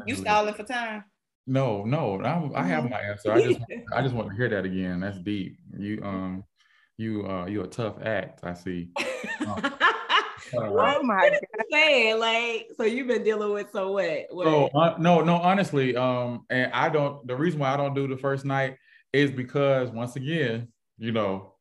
You stalling for time? no, no, I, I have my answer. I just, I just want to hear that again. That's deep. You, um, you, uh, you a tough act. I see. Uh, Oh my god. saying like so you've been dealing with so what? what? So uh, no, no, honestly, um, and I don't. The reason why I don't do the first night is because once again, you know,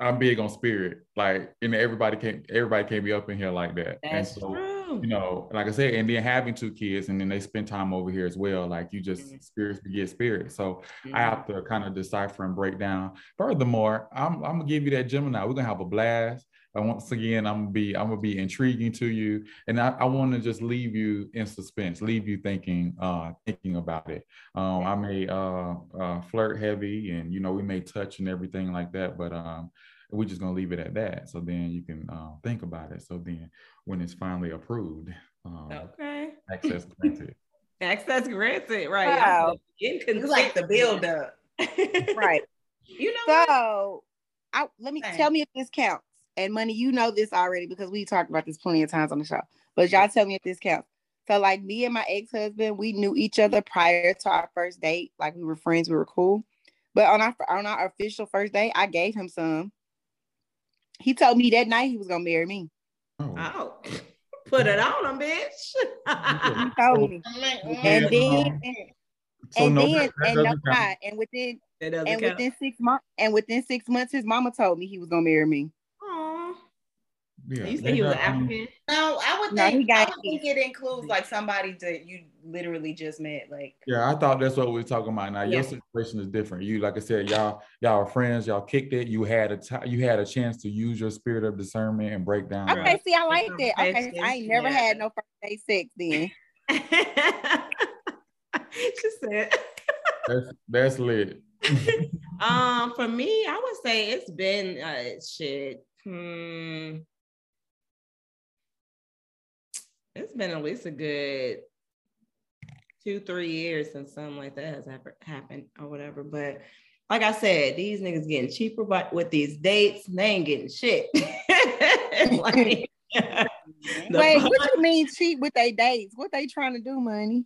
I'm big on spirit. Like, and everybody can't, everybody can't be up in here like that. that's and so, true. You know, like I said, and then having two kids, and then they spend time over here as well. Like you just Mhm. spirits beget spirit. So Mhm. I have to kind of decipher and break down. Furthermore, I'm, I'm gonna give you that Gemini. We're gonna have a blast. And once again, I'm gonna be I'm gonna be intriguing to you, and I, I want to just leave you in suspense, leave you thinking uh thinking about it. Um, I may uh, uh flirt heavy, and you know we may touch and everything like that, but um we're just gonna leave it at that. So then you can uh, think about it. So then when it's finally approved, um, Okay. access granted. Access granted, right? Wow. It's like the build up. Right. You know what? So, I let me Same. tell me if this counts. And Moni, you know this already because we talked about this plenty of times on the show. But y'all tell me if this counts. So, like me and my ex-husband, we knew each other prior to our first date. Like we were friends, we were cool. But on our on our official first date, I gave him some. He told me that night he was gonna marry me. Oh. Oh, put it on him, bitch. He told me. And then and, So and no, then that- that and no doesn't lie, and within and count. within six months and within six months, his mama told me he was gonna marry me. Aw. Yeah, you said he was an doesn't- African. No, I would No, he think I got would think it includes like somebody that you literally just met. Like Yeah, I thought that's what we were talking about. Now Yeah. your situation is different. You, like I said, y'all, y'all are friends. Y'all kicked it. You had a ti- you had a chance to use your spirit of discernment and break down. Okay, Right. see, I like that. Okay, I ain't never yeah. had no first day sex then. she said. That's that's lit. Um, for me, I would say it's been uh shit. Hmm. It's been at least a good two, three years since something like that has ever happened or whatever. But like I said, these niggas getting cheaper but with these dates, they ain't getting shit. like, Wait, what you mean cheap with they dates? What they trying to do, Moni?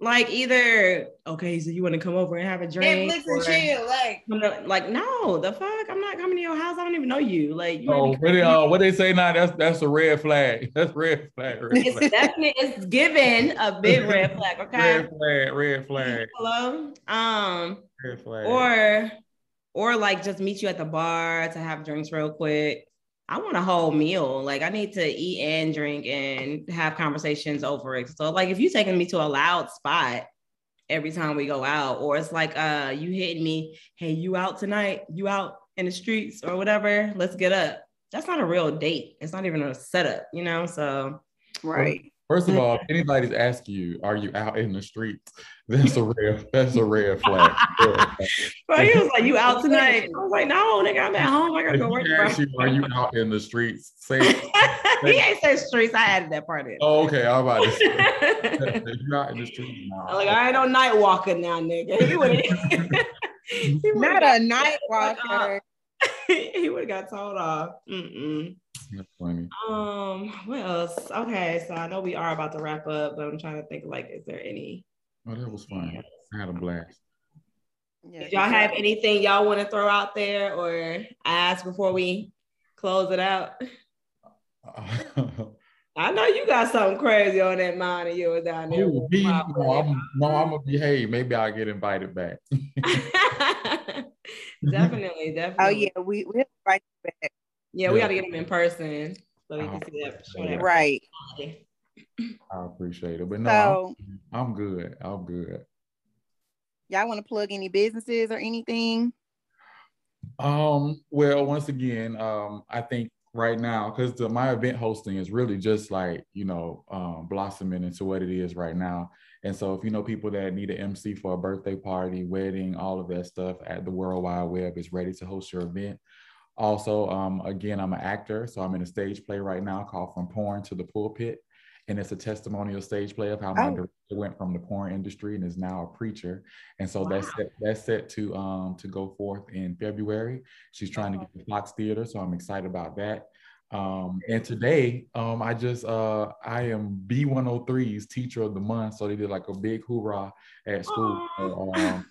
Like either okay, so you want to come over and have a drink? Netflix and or- chill. Like I'm not- like no, the fuck! I'm not coming to your house. I don't even know you. Like, you Oh, what they, uh, what they say now? That's that's a red flag. That's red flag. Red it's flag. definitely it's given a big red flag. Okay. Red flag. Red flag. Hello. Um, Red flag. or or like just meet you at the bar to have drinks real quick. I want a whole meal. Like I need to eat and drink and have conversations over it. So like if you're taking me to a loud spot every time we go out, or it's like uh you hitting me, hey, you out tonight? You out in the streets or whatever? Let's get up. That's not a real date. It's not even a setup, you know. So Right. First of all, if anybody's asking you, "Are you out in the streets?" That's a red. That's a red flag. But he was like, You out tonight? I was like, No, nigga, I'm at home. I gotta If go work. he asks you, "Are you out in the streets?" Say, he ain't said streets. I added that part in. "Oh, okay." I'm about to say, you're out in the streets, nah. I'm like, I ain't no night walker now, nigga. He would Not a night walker. he would have got told off. Mm-mm. That's funny. Um, what else? Okay, so I know we are about to wrap up, but I'm trying to think like, is there any? Oh, that was fun. I had a blast. Yeah, Did y'all have anything y'all want to throw out there or ask before we close it out? I know you got something crazy on that mind of yours down there. Oh, me? No, I'm, no, I'm gonna behave. Maybe I'll get invited back. definitely, definitely. Oh yeah, we we right back. Yeah, we Yeah. got to get them in person so we can see that. Show yeah. that Right. I appreciate it, but no, So I'm, I'm good. I'm good. y'all want to plug any businesses or anything? Um, well, once again, um, I think right now, because my event hosting is really just like, you know, um, blossoming into what it is right now. And so if you know people that need an MC for a birthday party, wedding, all of that stuff at the World Wide Web is ready to host your event. Also, um, again, I'm an actor, so I'm in a stage play right now called From Porn to the Pulpit. And it's a testimonial stage play of how my Oh. director went from the porn industry and is now a preacher. And so that's set, that's set to um to go forth in February. She's trying to get the Fox Theater, so I'm excited about that. Um, and today, um, I just uh I am B103's teacher of the month. So they did like a big hoorah at school. So, um,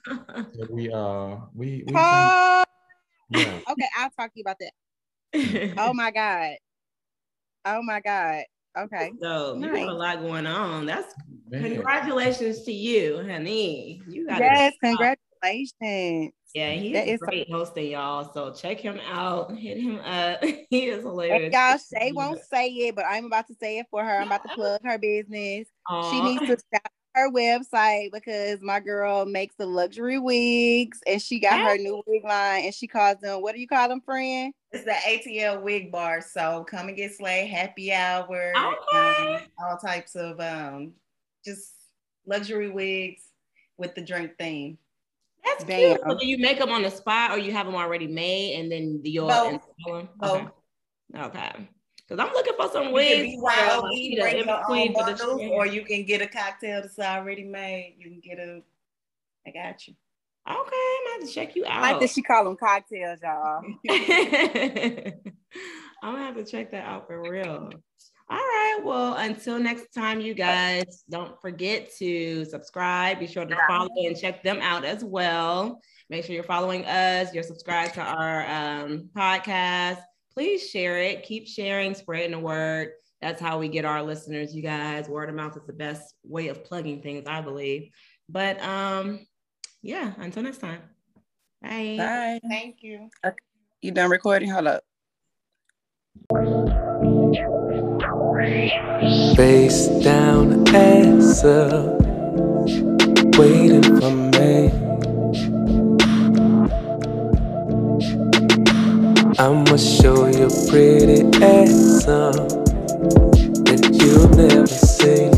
so we uh we, we yeah. okay, I'll talk to you about that. Oh my god. Oh my god. Okay. So you got a lot going on. That's Man. congratulations to you, honey. You got Yes, congrats. Congratulations. Yeah, he's That is great hosting, y'all. So check him out. Hit him up. he is hilarious. And y'all, Shaiy won't say it, but I'm about to say it for her. I'm about to plug her business. She needs to shout out her website because my girl makes the luxury wigs and she got her new wig line and she calls them, what do you call them, friend? It's the ATL wig bar. So come and get slay, happy hour, Okay. um, all types of um just luxury wigs with the drink theme. That's Damn. cute. So do you make them on the spot or you have them already made and then you'll Both. install them? Both. Okay. Okay. Because I'm looking for some You can wigs. be for, YOB, Keita bring in your between for the bundles, or you can get a cocktail that's already made. You can get a. I got you. Okay, I'm gonna have to check you out. I out. like that she call them cocktails, y'all. I'm gonna have to check that out for real. All right. Well, until next time, you guys, don't forget to subscribe. Be sure to follow and check them out as well. Make sure you're following us. You're subscribed to our um, podcast. Please share it. Keep sharing, spreading the word. That's how we get our listeners, you guys. Word of mouth is the best way of plugging things, I believe. But um, yeah, until next time. Bye. Bye. Thank you. You done recording? Hold up. Face down, ass up, waiting for me. I'ma show you pretty ass up that you'll never see.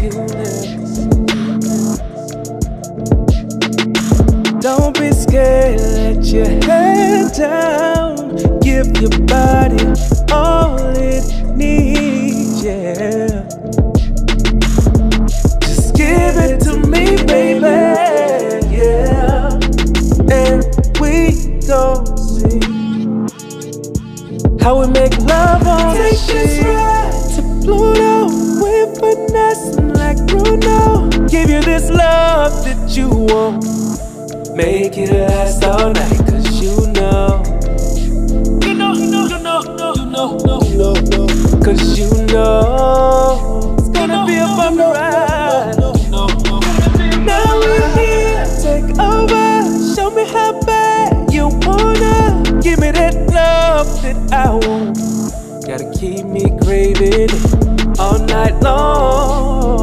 Don't be scared, let your head down. Give your body all it needs, yeah. How we make love on Take this ride to Pluto. We're finessing like Bruno. Give you this love that you want. Make it last all night, cause you know. You know, you know, you know, you know, you know, you know, you know. Cause you know it's gonna be a fun ride. Now we're here, take over. Show me how bad you wanna. Give me that love that I want. Gotta keep me craving all night long.